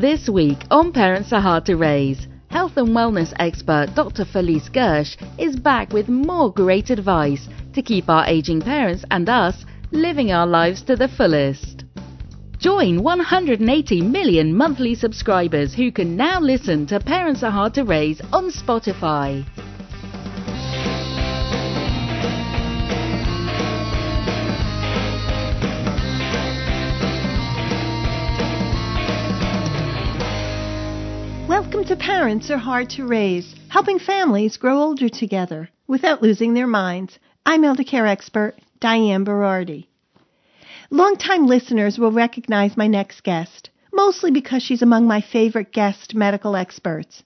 This week on Parents Are Hard to Raise, health and wellness expert Dr. Felice Gersh is back with more great advice to keep our aging parents and us living our lives to the fullest. Join 180 million monthly subscribers who can now listen to Parents Are Hard to Raise on Spotify. To Parents Are Hard to Raise, helping families grow older together without losing their minds. I'm elder care expert Diane Berardi. Longtime listeners will recognize my next guest, mostly because she's among my favorite guest medical experts.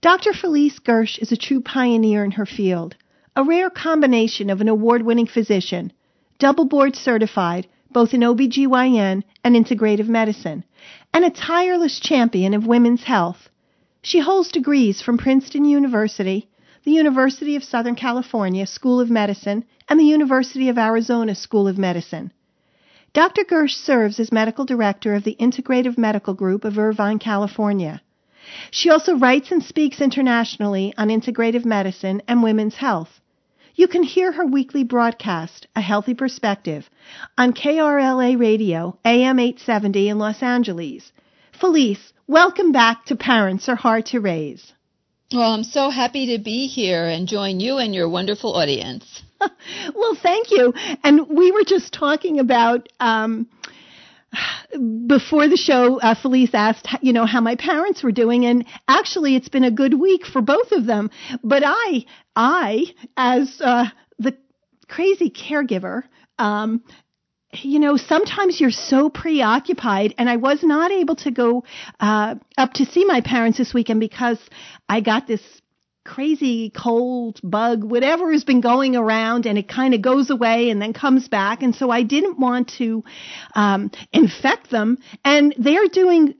Dr. Felice Gersh is a true pioneer in her field, a rare combination of an award winning physician, double board certified both in OBGYN and integrative medicine, and a tireless champion of women's health. She holds degrees from Princeton University, the University of Southern California School of Medicine, and the University of Arizona School of Medicine. Dr. Gersh serves as medical director of the Integrative Medical Group of Irvine, California. She also writes and speaks internationally on integrative medicine and women's health. You can hear her weekly broadcast, A Healthy Perspective, on KRLA Radio, AM 870 in Los Angeles. Felice, welcome back to Parents Are Hard to Raise. Well, I'm so happy to be here and join you and your wonderful audience. well, thank you. And we were just talking about um, before the show. Uh, Felice asked, you know, how my parents were doing, and actually, it's been a good week for both of them. But I, I, as uh, the crazy caregiver, um, you know, sometimes you're so preoccupied, and I was not able to go uh, up to see my parents this weekend because I got this crazy cold bug, whatever has been going around, and it kind of goes away and then comes back. And so I didn't want to um, infect them, and they're doing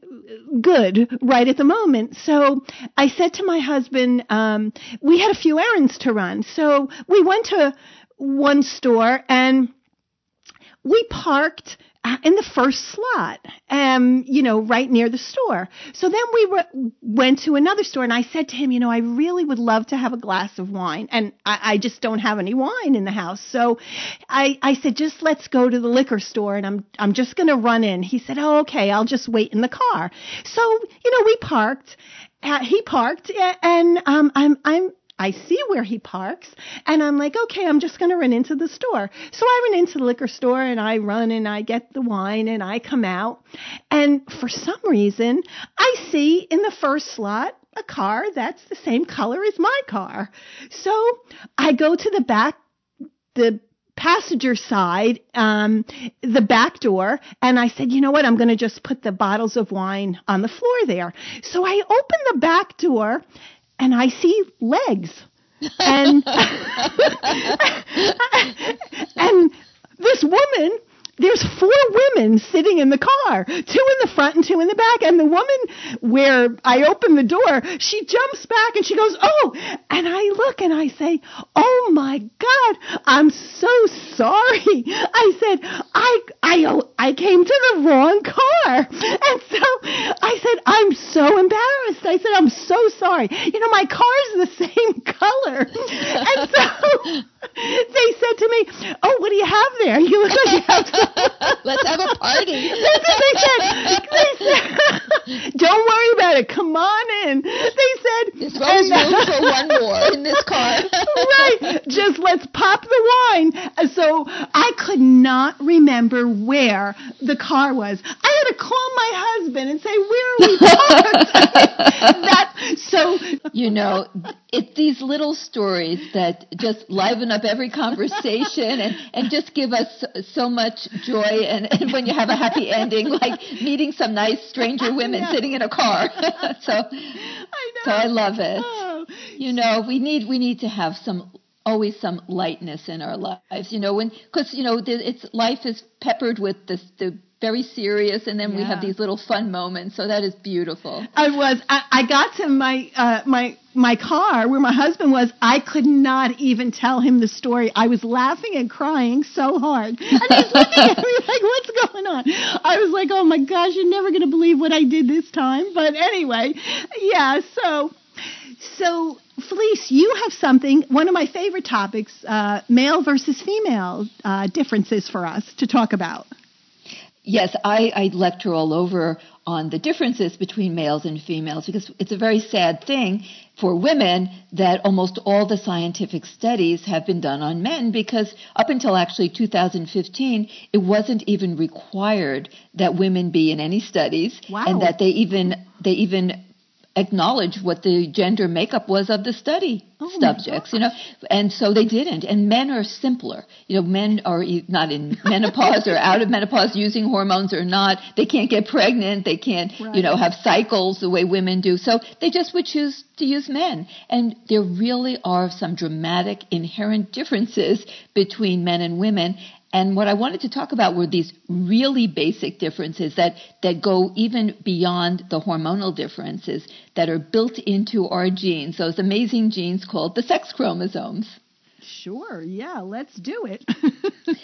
good right at the moment. So I said to my husband, um, we had a few errands to run. So we went to one store and we parked in the first slot, um, you know, right near the store. So then we went to another store, and I said to him, you know, I really would love to have a glass of wine, and I, I just don't have any wine in the house. So I, I said, just let's go to the liquor store, and I'm, I'm just going to run in. He said, oh, okay, I'll just wait in the car. So you know, we parked. Uh, he parked, and um, I'm, I'm I see where he parks and I'm like, okay, I'm just going to run into the store. So I run into the liquor store and I run and I get the wine and I come out. And for some reason, I see in the first slot a car that's the same color as my car. So I go to the back, the passenger side, um, the back door, and I said, you know what? I'm going to just put the bottles of wine on the floor there. So I open the back door and I see legs. And and this woman there's four women sitting in the car, two in the front and two in the back. And the woman where I open the door, she jumps back and she goes, Oh, and I look and I say, Oh my God, I'm so sorry. I said, I, I, I came to the wrong car. And so I said, I'm so embarrassed. I said, I'm so sorry. You know, my car's the same color. And so they said to me, "Oh, what do you have there? You look like you have some." Let's have a party. That's what they said. They said, "Don't worry about it. Come on in." They said, "There's always room for one more in this car." right. Just let's pop the wine. Uh, so I could not remember where the car was. I had to call my husband and say, "Where are we parked?" that so you know, it's these little stories that just liven up every conversation and and just give us so much joy. And, and when you have a happy ending, like meeting some nice stranger women sitting in a car. so I know. so I love it. Oh. You know, we need we need to have some always some lightness in our lives. You know, when because you know it's life is peppered with this the very serious and then yeah. we have these little fun moments so that is beautiful i was i, I got to my uh my my car where my husband was i could not even tell him the story. I was laughing and crying so hard. And he's looking at me like what's going on? I was like oh my gosh you're never going to believe what i did this time. But anyway yeah so so Felice, you have something, one of my favorite topics, uh, male versus female uh, differences for us to talk about yes, I, I lecture all over on the differences between males and females because it's a very sad thing for women that almost all the scientific studies have been done on men because up until actually 2015 it wasn't even required that women be in any studies wow. and that they even they even acknowledge what the gender makeup was of the study oh subjects, you know, and so they didn't. And men are simpler. You know, men are not in menopause or out of menopause using hormones or not. They can't get pregnant. They can't, right. you know, have cycles the way women do. So they just would choose to use men. And there really are some dramatic inherent differences between men and women. And what I wanted to talk about were these really basic differences that, that go even beyond the hormonal differences that are built into our genes, those amazing genes called the sex chromosomes. Sure, yeah, let's do it.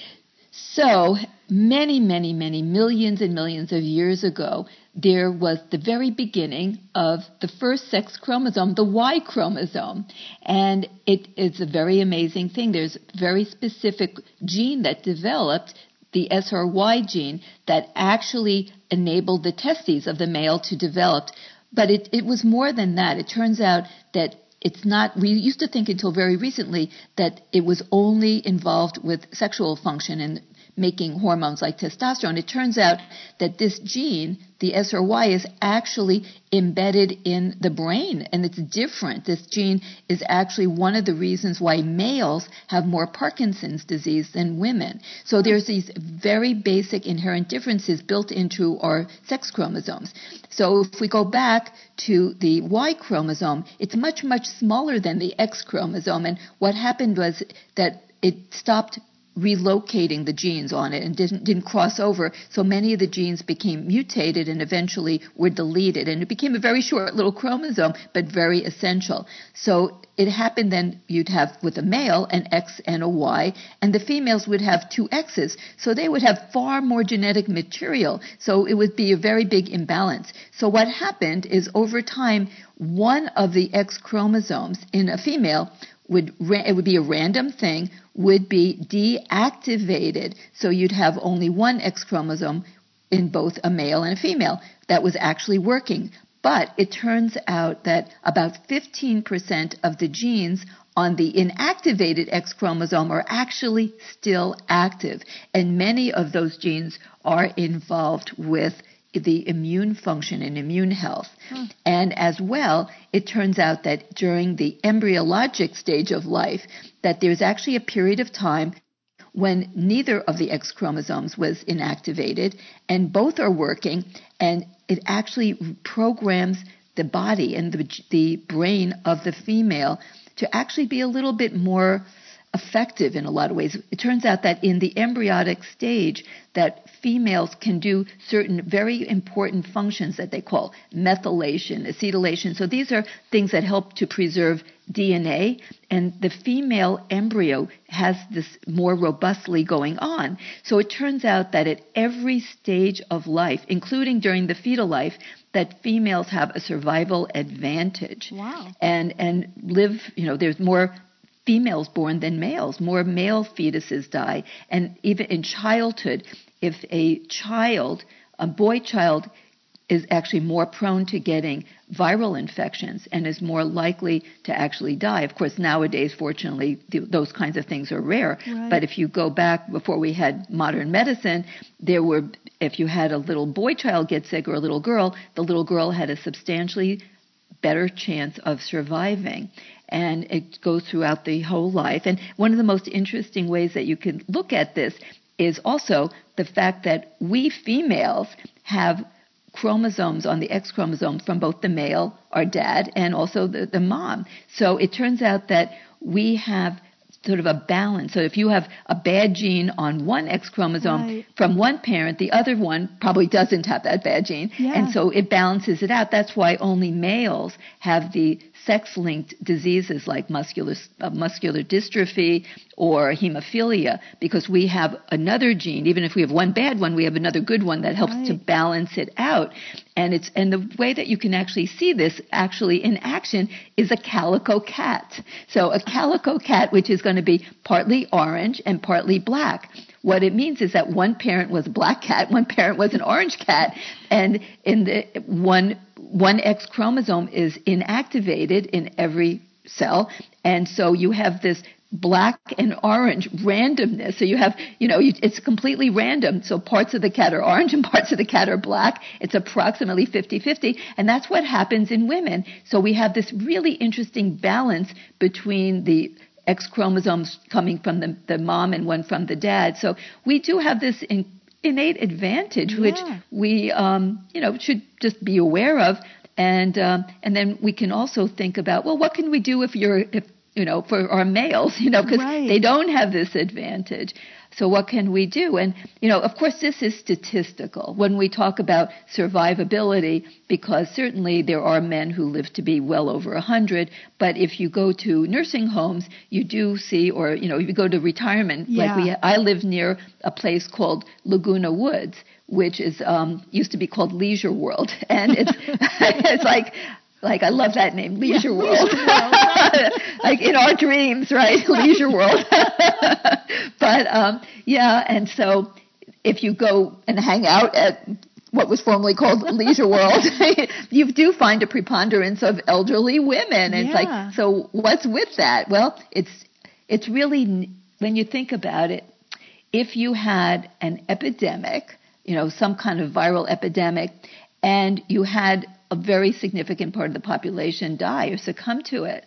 so, many, many, many millions and millions of years ago, there was the very beginning of the first sex chromosome, the Y chromosome. And it is a very amazing thing. There's a very specific gene that developed, the SRY gene, that actually enabled the testes of the male to develop. But it, it was more than that. It turns out that it's not, we used to think until very recently that it was only involved with sexual function and making hormones like testosterone. It turns out that this gene, the SRY, is actually embedded in the brain and it's different. This gene is actually one of the reasons why males have more Parkinson's disease than women. So there's these very basic inherent differences built into our sex chromosomes. So if we go back to the Y chromosome, it's much, much smaller than the X chromosome. And what happened was that it stopped relocating the genes on it and didn't didn't cross over. So many of the genes became mutated and eventually were deleted. And it became a very short little chromosome but very essential. So it happened then you'd have with a male an X and a Y and the females would have two X's. So they would have far more genetic material. So it would be a very big imbalance. So what happened is over time one of the X chromosomes in a female would it would be a random thing would be deactivated. So you'd have only one X chromosome in both a male and a female that was actually working. But it turns out that about 15% of the genes on the inactivated X chromosome are actually still active. And many of those genes are involved with the immune function and immune health. Hmm. And as well, it turns out that during the embryologic stage of life, that there's actually a period of time when neither of the X chromosomes was inactivated and both are working and it actually programs the body and the, the brain of the female to actually be a little bit more effective in a lot of ways. It turns out that in the embryonic stage, that females can do certain very important functions that they call methylation, acetylation. So these are things that help to preserve DNA, and the female embryo has this more robustly going on. So it turns out that at every stage of life, including during the fetal life, that females have a survival advantage. Wow. And and live, you know, there's more females born than males. More male fetuses die. And even in childhood, if a child, a boy child, is actually more prone to getting viral infections and is more likely to actually die. Of course, nowadays, fortunately, th- those kinds of things are rare. Right. But if you go back before we had modern medicine, there were, if you had a little boy child get sick or a little girl, the little girl had a substantially better chance of surviving. And it goes throughout the whole life. And one of the most interesting ways that you can look at this is also the fact that we females have chromosomes on the X chromosome from both the male, our dad, and also the, the mom. So it turns out that we have sort of a balance. So if you have a bad gene on one X chromosome Right. from one parent, the other one probably doesn't have that bad gene. Yeah. And so it balances it out. That's why only males have the sex-linked diseases like muscular uh, muscular dystrophy or hemophilia because we have another gene. Even if we have one bad one, we have another good one that helps to balance it out. And it's and the way that you can actually see this actually in action is a calico cat. So a calico cat, which is going to be partly orange and partly black. What it means is that one parent was a black cat, one parent was an orange cat, and in the one one X chromosome is inactivated in every cell, and so you have this black and orange randomness. So you have, you know, you, it's completely random. So parts of the cat are orange and parts of the cat are black. It's approximately 50-50. And that's what happens in women. So we have this really interesting balance between the X chromosomes coming from the, the mom and one from the dad. So we do have this in, innate advantage, which Yeah. we, um, you know, should just be aware of. And um, and then we can also think about, well, what can we do if you're if you know for our males, you know, because Right. they don't have this advantage. So what can we do? And you know, of course, this is statistical when we talk about survivability, because certainly there are men who live to be well over a hundred. But if you go to nursing homes, you do see, or you know, if you go to retirement, like we, I live near a place called Laguna Woods, which is um, used to be called Leisure World, and it's it's like. Like I love that name, Leisure World. like in our dreams, right? Leisure World. but um, yeah, and so if you go and hang out at what was formerly called Leisure World, you do find a preponderance of elderly women. And It's like, so what's with that? Well, it's it's really when you think about it, if you had an epidemic, you know, some kind of viral epidemic, and you had a very significant part of the population die or succumb to it,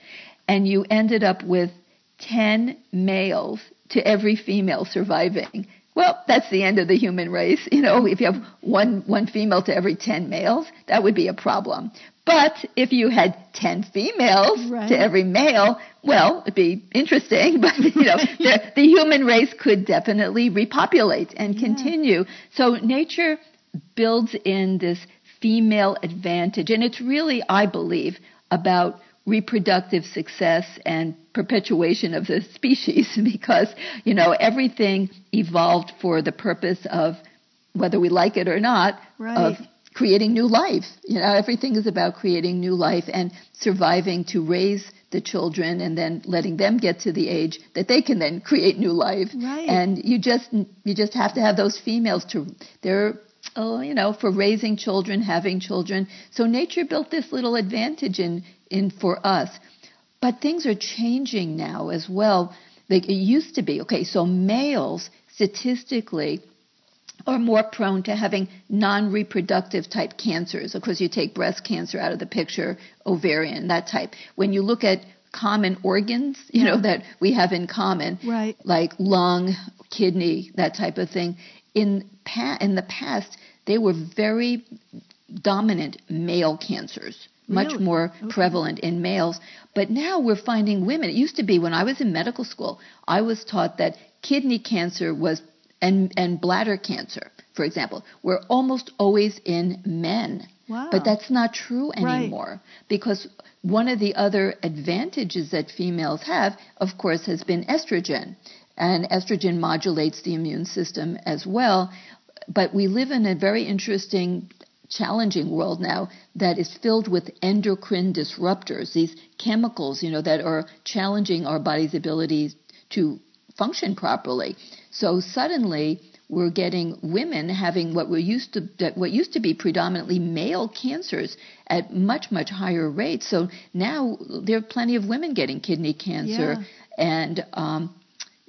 and you ended up with 10 males to every female surviving. Well, that's the end of the human race. You know, if you have one, one female to every 10 males, that would be a problem. But if you had 10 females Right. to every male, well, it'd be interesting, but you know, the, the human race could definitely repopulate and continue. So nature builds in this female advantage, and it's really, I believe, about reproductive success and perpetuation of the species because, you know, everything evolved for the purpose of whether we like it or not, Right. of creating new life. You know, everything is about creating new life and surviving to raise the children and then letting them get to the age that they can then create new life. Right. And you just you just have to have those females to they're oh, you know, for raising children, having children. So nature built this little advantage in in for us. But things are changing now as well. Like it used to be. Okay, so males statistically are more prone to having non-reproductive type cancers. Of course, you take breast cancer out of the picture, ovarian, that type. When you look at common organs, you know, that we have in common, Right. like lung, kidney, that type of thing, in pa- in the past, they were very dominant male cancers. Much Really? more Okay. prevalent in males. But now we're finding women. It used to be when I was in medical school, I was taught that kidney cancer was and and bladder cancer, for example, were almost always in men. Wow. But that's not true Right. anymore because one of the other advantages that females have, of course, has been estrogen. And estrogen modulates the immune system as well. But we live in a very interesting, challenging world now that is filled with endocrine disruptors, these chemicals, you know, that are challenging our body's ability to function properly. So suddenly we're getting women having what were used to what used to be predominantly male cancers at much much higher rates. So now there are plenty of women getting kidney cancer Yeah. and um,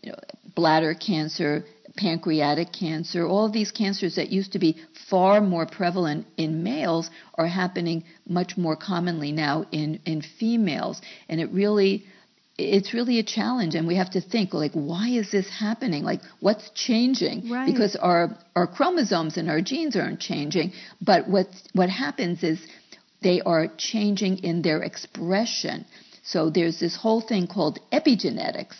you know, bladder cancer, pancreatic cancer, all of these cancers that used to be far more prevalent in males are happening much more commonly now in, in females. And it really it's really a challenge. And we have to think like why is this happening? Like what's changing? Right. because our our chromosomes and our genes aren't changing. But what what happens is they are changing in their expression. So there's this whole thing called epigenetics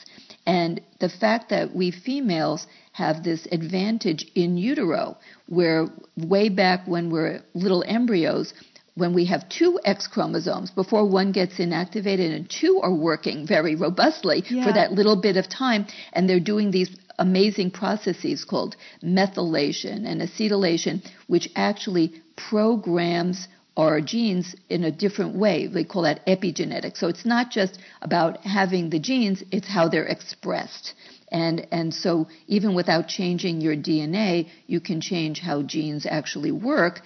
and the fact that we females have this advantage in utero, where way back when we're little embryos, when we have two X chromosomes, before one gets inactivated and two are working very robustly Yeah. for that little bit of time, and they're doing these amazing processes called methylation and acetylation, which actually programs our genes in a different way. We call that epigenetics. So it's not just about having the genes, it's how they're expressed. And, and so even without changing your DNA, you can change how genes actually work.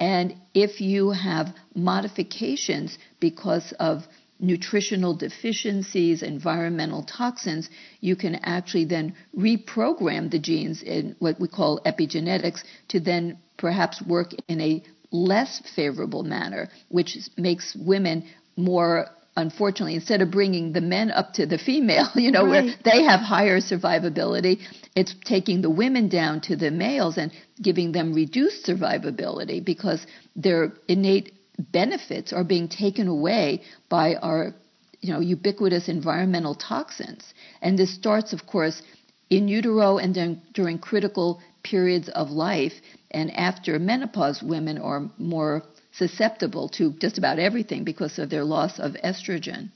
And if you have modifications because of nutritional deficiencies, environmental toxins, you can actually then reprogram the genes in what we call epigenetics to then perhaps work in a less favorable manner, which makes women more unfortunately instead of bringing the men up to the female you know where they have higher survivability it's taking the women down to the males and giving them reduced survivability because their innate benefits are being taken away by our you know ubiquitous environmental toxins. And this starts of course in utero and then during critical periods of life and after menopause women are more susceptible to just about everything because of their loss of estrogen.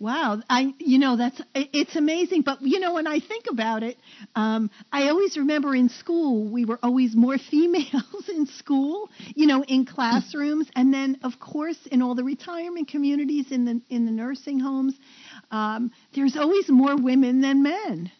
Wow, I you know that's it's amazing, but you know when I think about it, um, I always remember in school we were always more females in school, you know, in classrooms, and then of course in all the retirement communities in the in the nursing homes, um, there's always more women than men.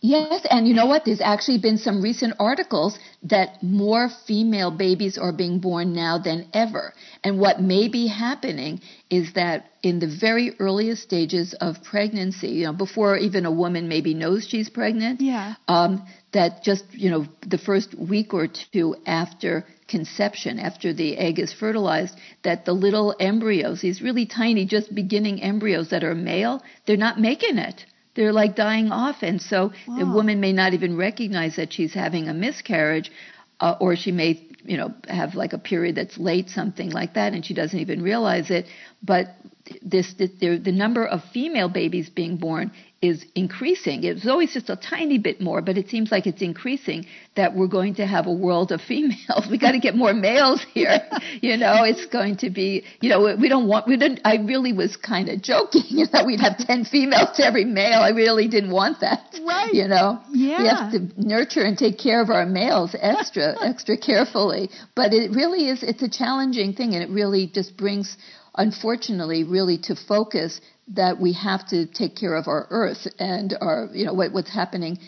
Yes, and you know what? There's actually been some recent articles that more female babies are being born now than ever. And what may be happening is that in the very earliest stages of pregnancy, you know, before even a woman maybe knows she's pregnant, Yeah. um, that just, you know, the first week or two after conception, after the egg is fertilized, that the little embryos, these really tiny, just beginning embryos that are male, they're not making it. They're like dying off. And so the woman may not even recognize that she's having a miscarriage, uh, or she may, you know, have like a period that's late, something like that, and she doesn't even realize it. But this, this the, the number of female babies being born is increasing. It's always just a tiny bit more, but it seems like it's increasing. That we're going to have a world of females. We got to get more males here. you know, it's going to be. You know, we don't want. We didn't. I really was kind of joking. You know, we'd have ten females to every male. I really didn't want that. Right. You know. yeah. We have to nurture and take care of our males extra, extra carefully. But it really is. It's a challenging thing, and it really just brings unfortunately, really to focus that we have to take care of our earth and our, you know, what, what's happening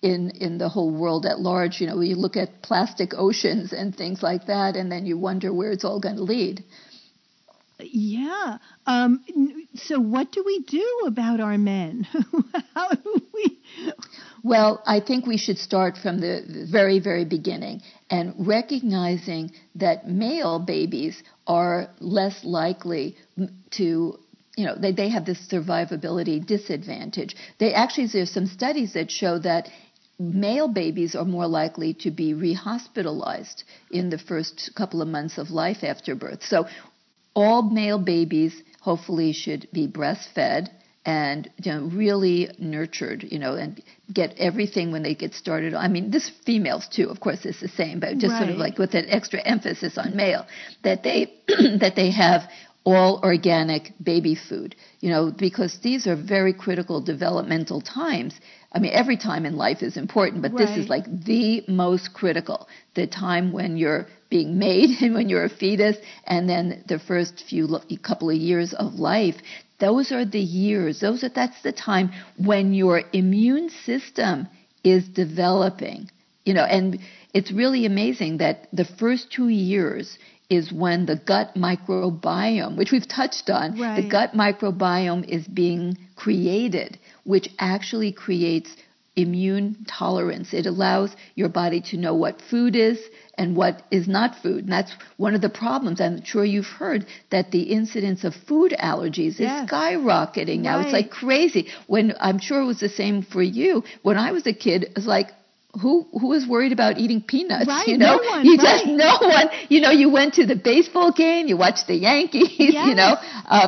in in the whole world at large. You know, you look at plastic oceans and things like that, and then you wonder where it's all going to lead. Yeah. Um, so what do we do about our men? How do we? Well, I think we should start from the very, very beginning and recognizing that male babies are less likely to, you know, they, they have this survivability disadvantage. They actually, there's some studies that show that male babies are more likely to be rehospitalized in the first couple of months of life after birth. So all male babies hopefully should be breastfed and you know, really nurtured, you know, and get everything when they get started. I mean, this females too, of course, is the same, but just sort of like with an extra emphasis on male that they that they have all organic baby food, you know, because these are very critical developmental times. I mean, every time in life is important, but this is like the most critical. The time when you're being made and when you're a fetus, and then the first few couple of years of life. Those are the years. Those are that's the time when your immune system is developing. You know, and it's really amazing that the first two years is when the gut microbiome, which we've touched on, right. the gut microbiome is being created, which actually creates immune tolerance. It allows your body to know what food is and what is not food. And that's one of the problems. I'm sure you've heard that the incidence of food allergies is skyrocketing now. Right. It's like crazy. When I'm sure it was the same for you. When I was a kid, it was like, who who was worried about eating peanuts? Right, you know, no one, you right. just no one. You know, you went to the baseball game, you watched the Yankees. Yes. You know,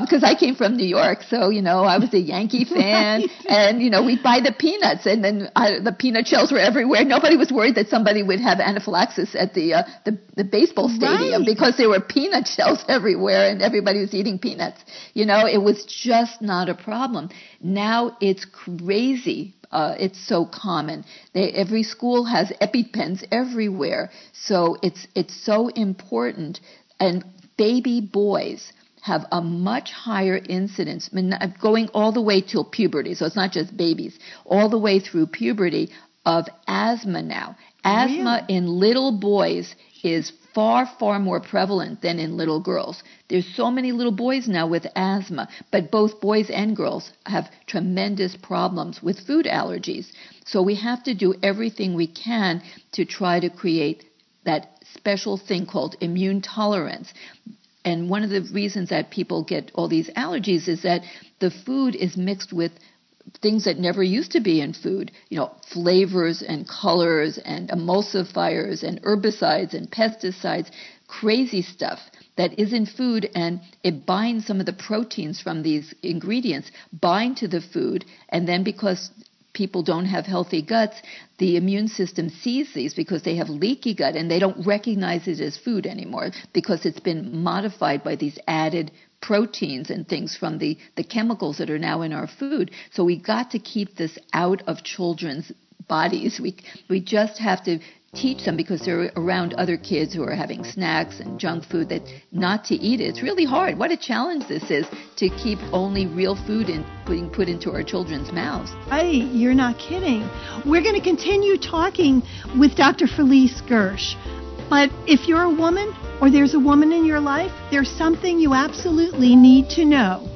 because um, I came from New York, so you know I was a Yankee fan, Right. and you know we'd buy the peanuts, and then I, the peanut shells were everywhere. Nobody was worried that somebody would have anaphylaxis at the uh, the, the baseball stadium because there were peanut shells everywhere, and everybody was eating peanuts. You know, it was just not a problem. Now it's crazy uh, it's so common. They, every school has EpiPens everywhere, so it's it's so important. And baby boys have a much higher incidence, going all the way till puberty. So it's not just babies, all the way through puberty of asthma now. Asthma in little boys is far, far more prevalent than in little girls. There's so many little boys now with asthma, but both boys and girls have tremendous problems with food allergies. So we have to do everything we can to try to create that special thing called immune tolerance. And one of the reasons that people get all these allergies is that the food is mixed with things that never used to be in food, you know, flavors and colors and emulsifiers and herbicides and pesticides, crazy stuff that is in food and it binds some of the proteins from these ingredients bind to the food and then because people don't have healthy guts, the immune system sees these because they have leaky gut and they don't recognize it as food anymore because it's been modified by these added proteins and things from the, the chemicals that are now in our food. So we got to keep this out of children's bodies. We, we just have to teach them because they're around other kids who are having snacks and junk food that not to eat it. It's really hard. What a challenge this is to keep only real food in, being put into our children's mouths. Hey, you're not kidding. We're going to continue talking with Dr. Felice Gersh. But if you're a woman or there's a woman in your life, there's something you absolutely need to know.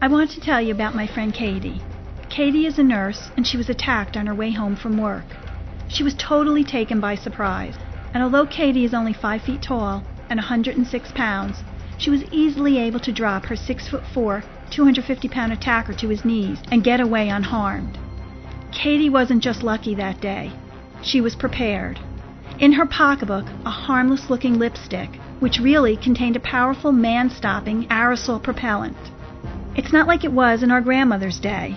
I want to tell you about my friend Katie. Katie is a nurse and she was attacked on her way home from work. She was totally taken by surprise, and although Katie is only 5 feet tall and 106 pounds, she was easily able to drop her 6 foot 4, 250 pound attacker to his knees and get away unharmed. Katie wasn't just lucky that day, she was prepared. In her pocketbook, a harmless looking lipstick, which really contained a powerful man stopping aerosol propellant. It's not like it was in our grandmother's day.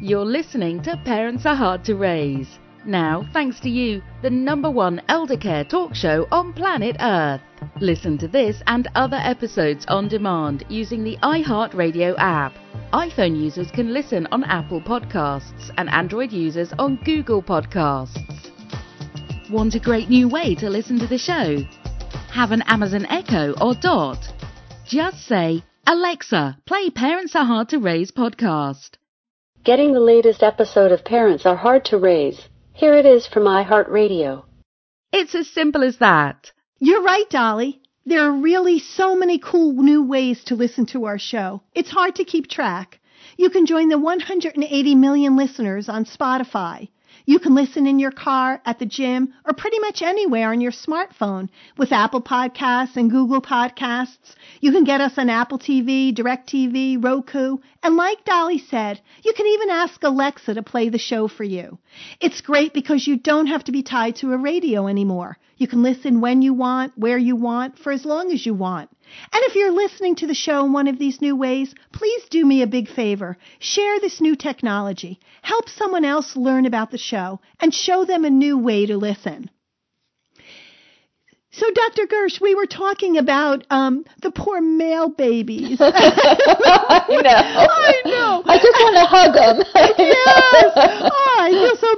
You're listening to Parents Are Hard to Raise. Now, thanks to you, the number one elder care talk show on planet Earth. Listen to this and other episodes on demand using the iHeartRadio app. iPhone users can listen on Apple Podcasts and Android users on Google Podcasts. Want a great new way to listen to the show? Have an Amazon Echo or Dot? Just say, Alexa, play Parents Are Hard to Raise podcast. Getting the latest episode of Parents Are Hard to Raise. Here it is from iHeartRadio. It's as simple as that. You're right, Dolly. There are really so many cool new ways to listen to our show. It's hard to keep track. You can join the 180 million listeners on Spotify. You can listen in your car, at the gym, or pretty much anywhere on your smartphone with Apple Podcasts and Google Podcasts. You can get us on Apple TV, DirecTV, Roku, and like Dolly said, you can even ask Alexa to play the show for you. It's great because you don't have to be tied to a radio anymore. You can listen when you want, where you want, for as long as you want. And if you're listening to the show in one of these new ways, please do me a big favor. Share this new technology. Help someone else learn about the show and show them a new way to listen. So, Dr. Gersh, we were talking about um, the poor male babies. I know. I know. I just want to hug them. yes. Oh, I feel so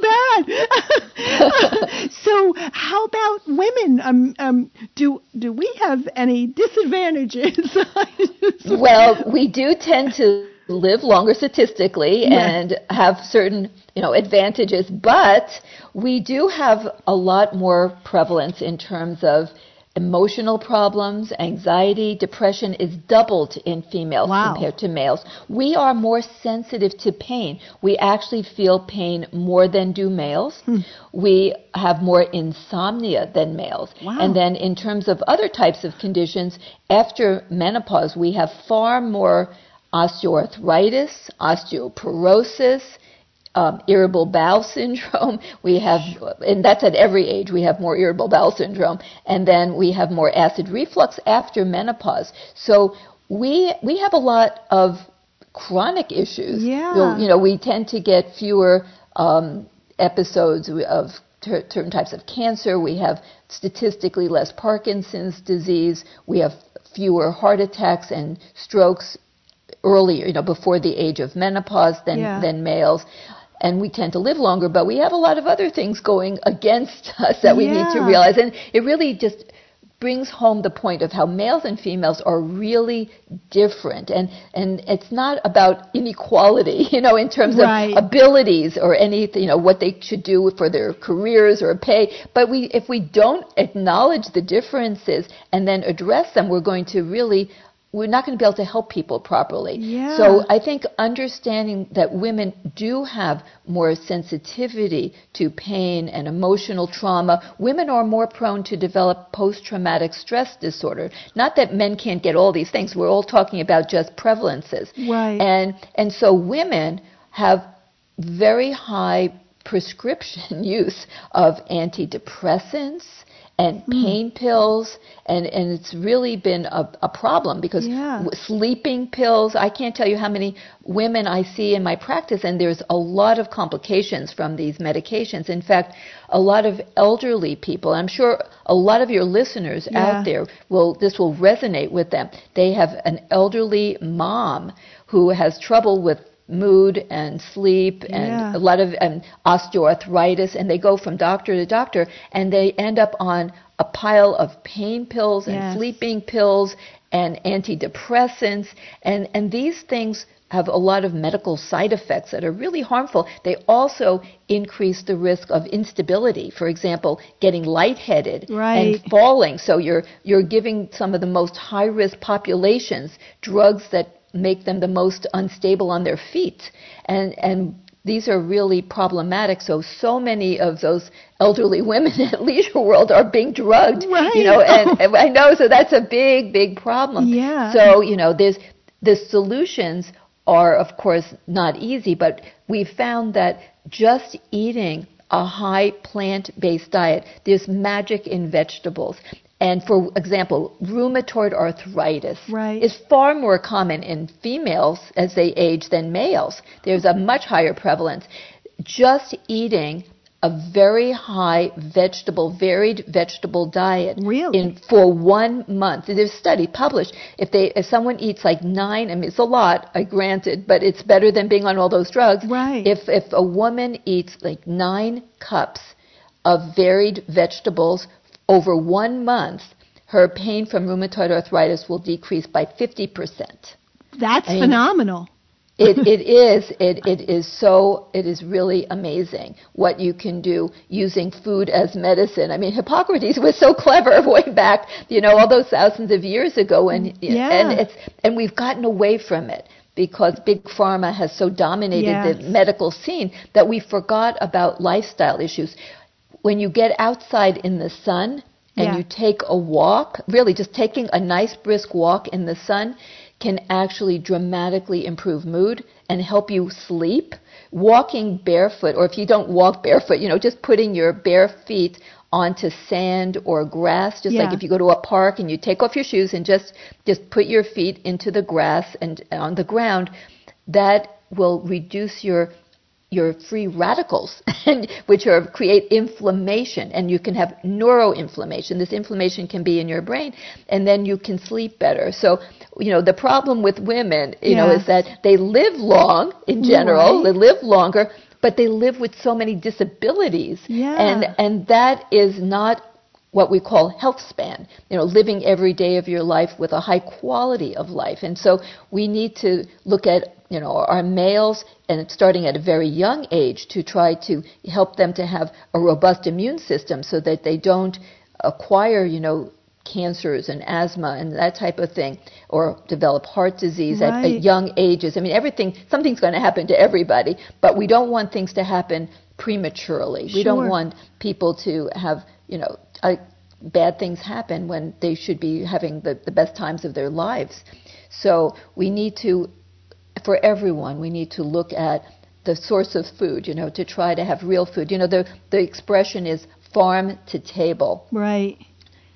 bad. so, how about women? Um, um, do do we have any disadvantages? well, we do tend to live longer statistically Yeah. and have certain you know advantages but we do have a lot more prevalence in terms of emotional problems anxiety depression is doubled in females Wow. compared to males we are more sensitive to pain we actually feel pain more than do males hmm. we have more insomnia than males Wow. and then in terms of other types of conditions after menopause we have far more osteoarthritis, osteoporosis, um, irritable bowel syndrome. We have, and that's at every age, we have more irritable bowel syndrome. And then we have more acid reflux after menopause. So we, we have a lot of chronic issues. Yeah. You know, we tend to get fewer um, episodes of ter- certain types of cancer. We have statistically less Parkinson's disease. We have fewer heart attacks and strokes earlier, you know, before the age of menopause than, Yeah. than males. And we tend to live longer, but we have a lot of other things going against us that we need to realize. And it really just brings home the point of how males and females are really different. And, and it's not about inequality, you know, in terms Right. of abilities or anything, you know, what they should do for their careers or pay. But we, if we don't acknowledge the differences and then address them, we're going to really we're not going to be able to help people properly. Yeah. So I think understanding that women do have more sensitivity to pain and emotional trauma, women are more prone to develop post-traumatic stress disorder. Not that men can't get all these things. We're all talking about just prevalences. Right. And and so women have very high prescription use of antidepressants and Hmm. pain pills and and it's really been a, a problem because sleeping pills I can't tell you how many women I see in my practice and there's a lot of complications from these medications. In fact a lot of elderly people I'm sure a lot of your listeners out there will this will resonate with them. They have an elderly mom who has trouble with mood and sleep Yeah. and a lot of um, osteoarthritis and they go from doctor to doctor and they end up on a pile of pain pills and Yes. sleeping pills and antidepressants and and these things have a lot of medical side effects that are really harmful. They also increase the risk of instability. For example, getting lightheaded Right. and falling. So you're you're giving some of the most high risk populations drugs that make them the most unstable on their feet. And and these are really problematic. So so many of those elderly women at Leisure World are being drugged. Right. You know, and, and I know so that's a big, big problem. Yeah. So, you know, there's the solutions are of course not easy, but we found that just eating a high plant-based diet, there's magic in vegetables. And for example, rheumatoid arthritis Right. is far more common in females as they age than males. There's a much higher prevalence. Just eating a very high vegetable, varied vegetable diet Really? in for one month. There's a study published. If they if someone eats like nine, I mean it's a lot, I granted, but it's better than being on all those drugs. Right. If if a woman eats like nine cups of varied vegetables over one month, her pain from rheumatoid arthritis will decrease by 50%. That's I mean, phenomenal. it, it is it, it is so it is really amazing what you can do using food as medicine. I mean Hippocrates was so clever way back, you know, all those thousands of years ago and Yeah. and it's and we've gotten away from it because big pharma has so dominated Yes. the medical scene that we forgot about lifestyle issues. When you get outside in the sun and Yeah. you take a walk, really just taking a nice brisk walk in the sun can actually dramatically improve mood and help you sleep. Walking barefoot, or if you don't walk barefoot, you know, just putting your bare feet onto sand or grass, just like if you go to a park and you take off your shoes and just just put your feet into the grass and on the ground, that will reduce your your free radicals, and- which are create inflammation, and you can have neuroinflammation. This inflammation can be in your brain, and then you can sleep better. So, you know, the problem with women, you know, is that they live long in general, Right. they live longer, but they live with so many disabilities, Yeah. and and that is not what we call health span, you know, living every day of your life with a high quality of life. And so we need to look at, you know, our males and starting at a very young age to try to help them to have a robust immune system so that they don't acquire, you know, cancers and asthma and that type of thing or develop heart disease at, Right. at young ages. I mean, everything, something's going to happen to everybody, but we don't want things to happen prematurely. We don't want people to have, you know, uh, bad things happen when they should be having the, the best times of their lives. So we need to, for everyone, we need to look at the source of food, you know, to try to have real food. You know, the, the expression is farm to table Right.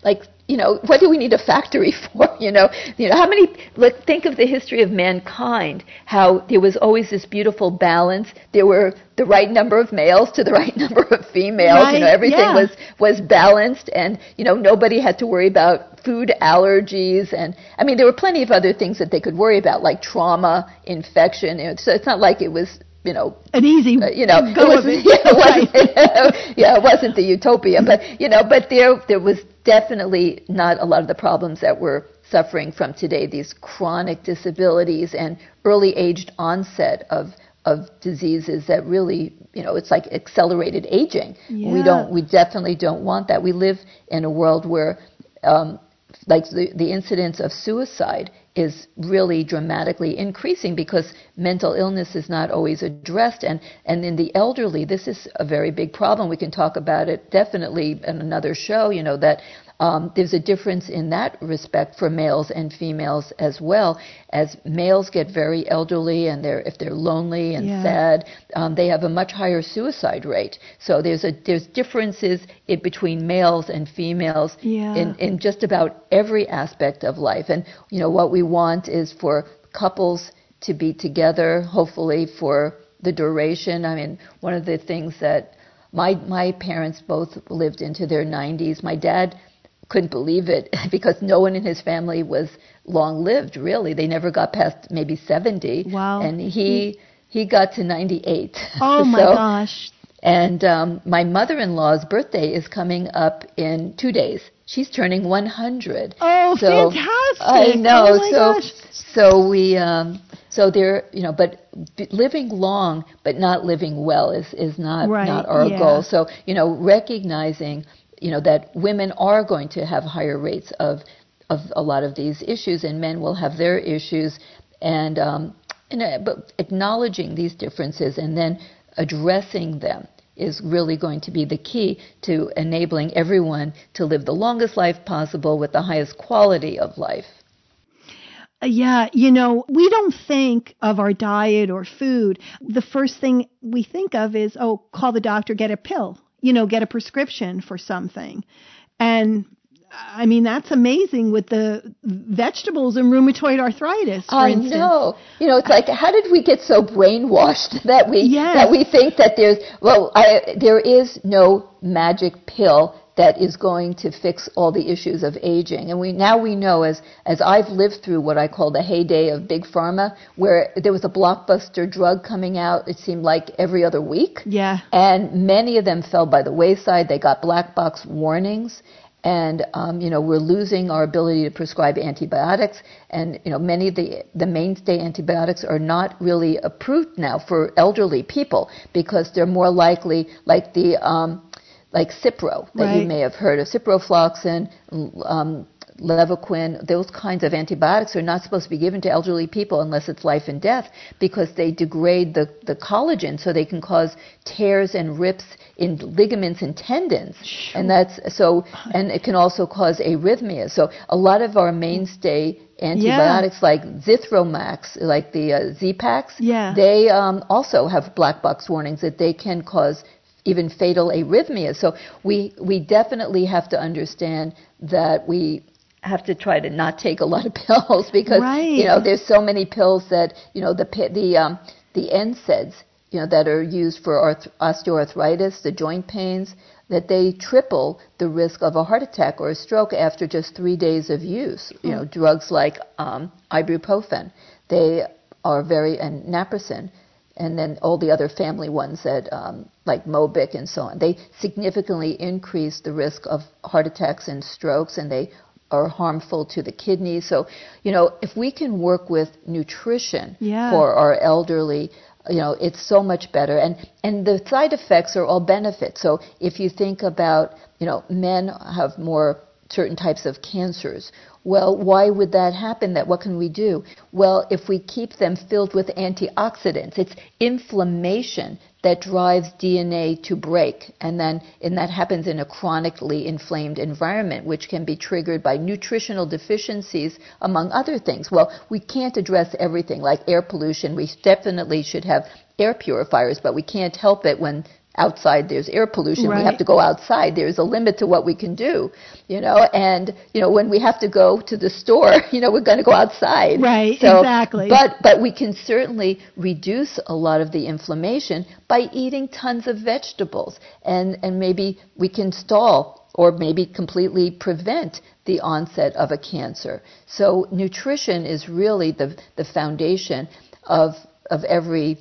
Like you know what do we need a factory for you know? You know how many look think of the history of mankind how there was always this beautiful balance. There were the right number of males to the right number of females. You know everything yeah. was was balanced and you know nobody had to worry about food allergies and i mean there were plenty of other things that they could worry about like trauma infection. You know, so it's not like it was you know An easy uh, you know, it wasn't, it. yeah, it wasn't, yeah, it wasn't the utopia, but you know, but there there was definitely not a lot of the problems that we're suffering from today. These chronic disabilities and early aged onset of of diseases that really, you know, it's like accelerated aging. We don't, we definitely don't want that. We live in a world where, um, like the, the incidence of suicide is really dramatically increasing because mental illness is not always addressed. And, and in the elderly this is a very big problem. We can talk about it definitely in another show you know that um, there's a difference in that respect for males and females as well as males get very elderly and they're if they're lonely and Yeah. sad um, they have a much higher suicide rate so there's a there's differences in between males and females Yeah. in, in just about every aspect of life. And, you know, what we want is for couples to be together, hopefully for the duration. I mean, one of the things that my, my parents both lived into their 90s. My dad couldn't believe it because no one in his family was long lived, really. They never got past maybe 70. Wow. And he, he got to 98. Oh my So- gosh. and um, my mother-in-law's birthday is coming up in two days. She's turning 100. Oh, so fantastic. I know. Oh my so gosh. so we um, so they're you know, but living long but not living well is is not Right, not our yeah. goal. So you know, recognizing you know that women are going to have higher rates of of a lot of these issues, and men will have their issues, and um, know, but acknowledging these differences and then addressing them is really going to be the key to enabling everyone to live the longest life possible with the highest quality of life. Uh, Yeah, you know, we don't think of our diet or food. The first thing we think of is, oh, call the doctor, get a pill, you know, get a prescription for something. And I mean, that's amazing with the vegetables and rheumatoid arthritis. For I instance. know. You know, it's like how did we get so brainwashed that we Yes. that we think that there's well, I, there is no magic pill that is going to fix all the issues of aging. And we now we know as as I've lived through what I call the heyday of big pharma, where there was a blockbuster drug coming out. It seemed like every other week. Yeah. And many of them fell by the wayside. They got black box warnings. And um, you know we're losing our ability to prescribe antibiotics, and you know many of the the mainstay antibiotics are not really approved now for elderly people because they're more likely, like the um, like Cipro that Right. you may have heard of, ciprofloxacin, um, Levaquin, those kinds of antibiotics are not supposed to be given to elderly people unless it's life and death because they degrade the, the collagen so they can cause tears and rips in ligaments and tendons. And that's so, and it can also cause arrhythmia. So a lot of our mainstay antibiotics like Zithromax, like the uh, Yeah. they um, also have black box warnings that they can cause even fatal arrhythmia. So we we definitely have to understand that we have to try to not take a lot of pills because Right. you know there's so many pills that you know the the um, the NSAIDs you know that are used for arth- osteoarthritis, the joint pains, that they triple the risk of a heart attack or a stroke after just three days of use. You know drugs like um, ibuprofen, they are very and naproxen and then all the other family ones that um, like Mobic and so on. They significantly increase the risk of heart attacks and strokes, and they are harmful to the kidneys. So, you know, if we can work with nutrition Yeah. for our elderly, you know, it's so much better. And and the side effects are all benefits. So if you think about, you know, men have more certain types of cancers. Well, why would that happen? That what can we do? Well, if we keep them filled with antioxidants, it's inflammation that drives DNA to break, and then and that happens in a chronically inflamed environment, which can be triggered by nutritional deficiencies, among other things. Well, we can't address everything, like air pollution. We definitely should have air purifiers, but we can't help it when outside there's air pollution we have to go outside there's a limit to what we can do you know and you know when we have to go to the store you know we're going to go outside. Right, So- exactly. but but we can certainly reduce a lot of the inflammation by eating tons of vegetables and and maybe we can stall or maybe completely prevent the onset of a cancer. So nutrition is really the the foundation of of every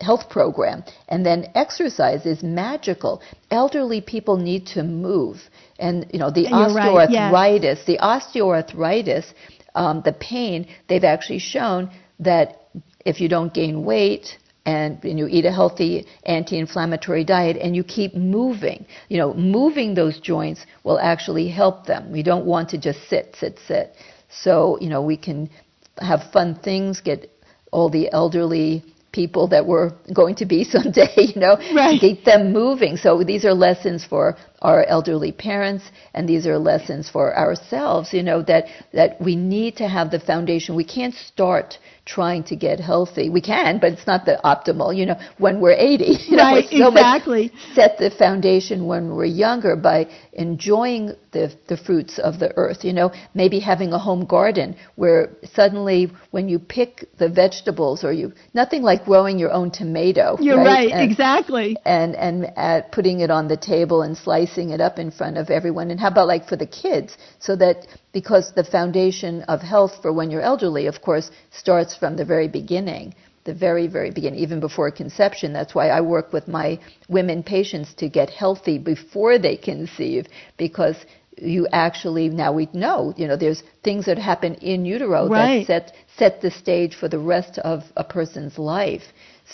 health program. And then exercise is magical. Elderly people need to move. And, you know, the You're right, osteoarthritis, the osteoarthritis, um, the pain, they've actually shown that if you don't gain weight, and, and you eat a healthy anti-inflammatory diet and you keep moving, you know, moving those joints will actually help them. We don't want to just sit, sit, sit. So, you know, we can have fun things, get all the elderly people that we're going to be someday, you know, Right. keep them moving. So these are lessons for our elderly parents and these are lessons for ourselves, you know, that, that we need to have the foundation. We can't start trying to get healthy. We can, but it's not the optimal, you know, when we're 80. You know, Right, we're so exactly. set the foundation when we're younger by enjoying the, the fruits of the earth. You know, maybe having a home garden where suddenly when you pick the vegetables or you, nothing like growing your own tomato. You're right, And- exactly. and and at putting it on the table and slicing it up in front of everyone and how about like for the kids so that because the foundation of health for when you're elderly of course starts from the very beginning the very very beginning even before conception that's why I work with my women patients to get healthy before they conceive because you actually now we know you know there's things that happen in utero Right. that set set the stage for the rest of a person's life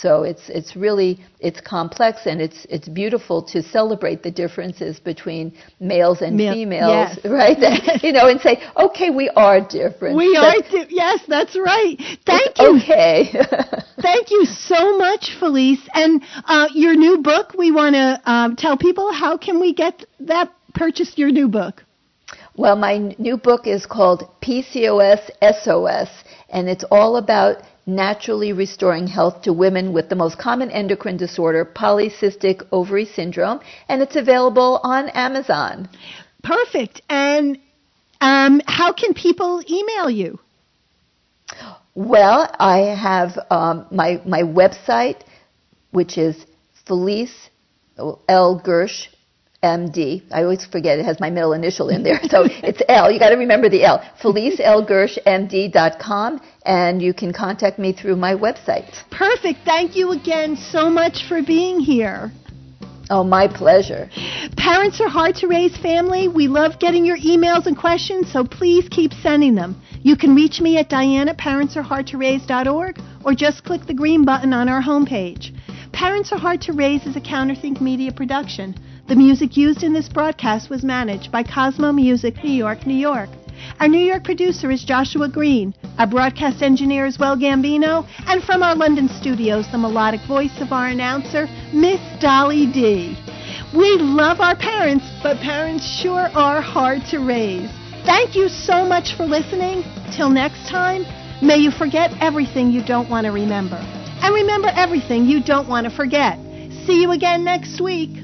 so it's it's really it's complex and it's it's beautiful to celebrate the differences between males and Male- females, yes. right? You know, and say, okay, we are different. We are, yes, that's right. Thank you. Okay. Thank you so much, Felice. And uh, your new book, we want to um, tell people how can we get that, purchase your new book? Well, my n- new book is called PCOS SOS, and it's all about naturally restoring health to women with the most common endocrine disorder, polycystic ovary syndrome, and it's available on Amazon. Perfect. And um, how can people email you? Well, I have um, my my website, which is Felice L Gersh MD. I always forget it has my middle initial in there. So it's L. You got to remember the L. FeliceLGershMD.com, and you can contact me through my website. Perfect. Thank you again so much for being here. Oh, my pleasure. Parents are hard to raise family. We love getting your emails and questions, so please keep sending them. You can reach me at dianaparentsareHardToRaise.org or just click the green button on our homepage. Parents Are Hard to Raise is a Counterthink Media production. The music used in this broadcast was managed by Cosmo Music, New York, New York. Our New York producer is Joshua Green. Our broadcast engineer is Well Gambino. And from our London studios, the melodic voice of our announcer, Miss Dolly D. We love our parents, but parents sure are hard to raise. Thank you so much for listening. Till next time, may you forget everything you don't want to remember. And remember everything you don't want to forget. See you again next week.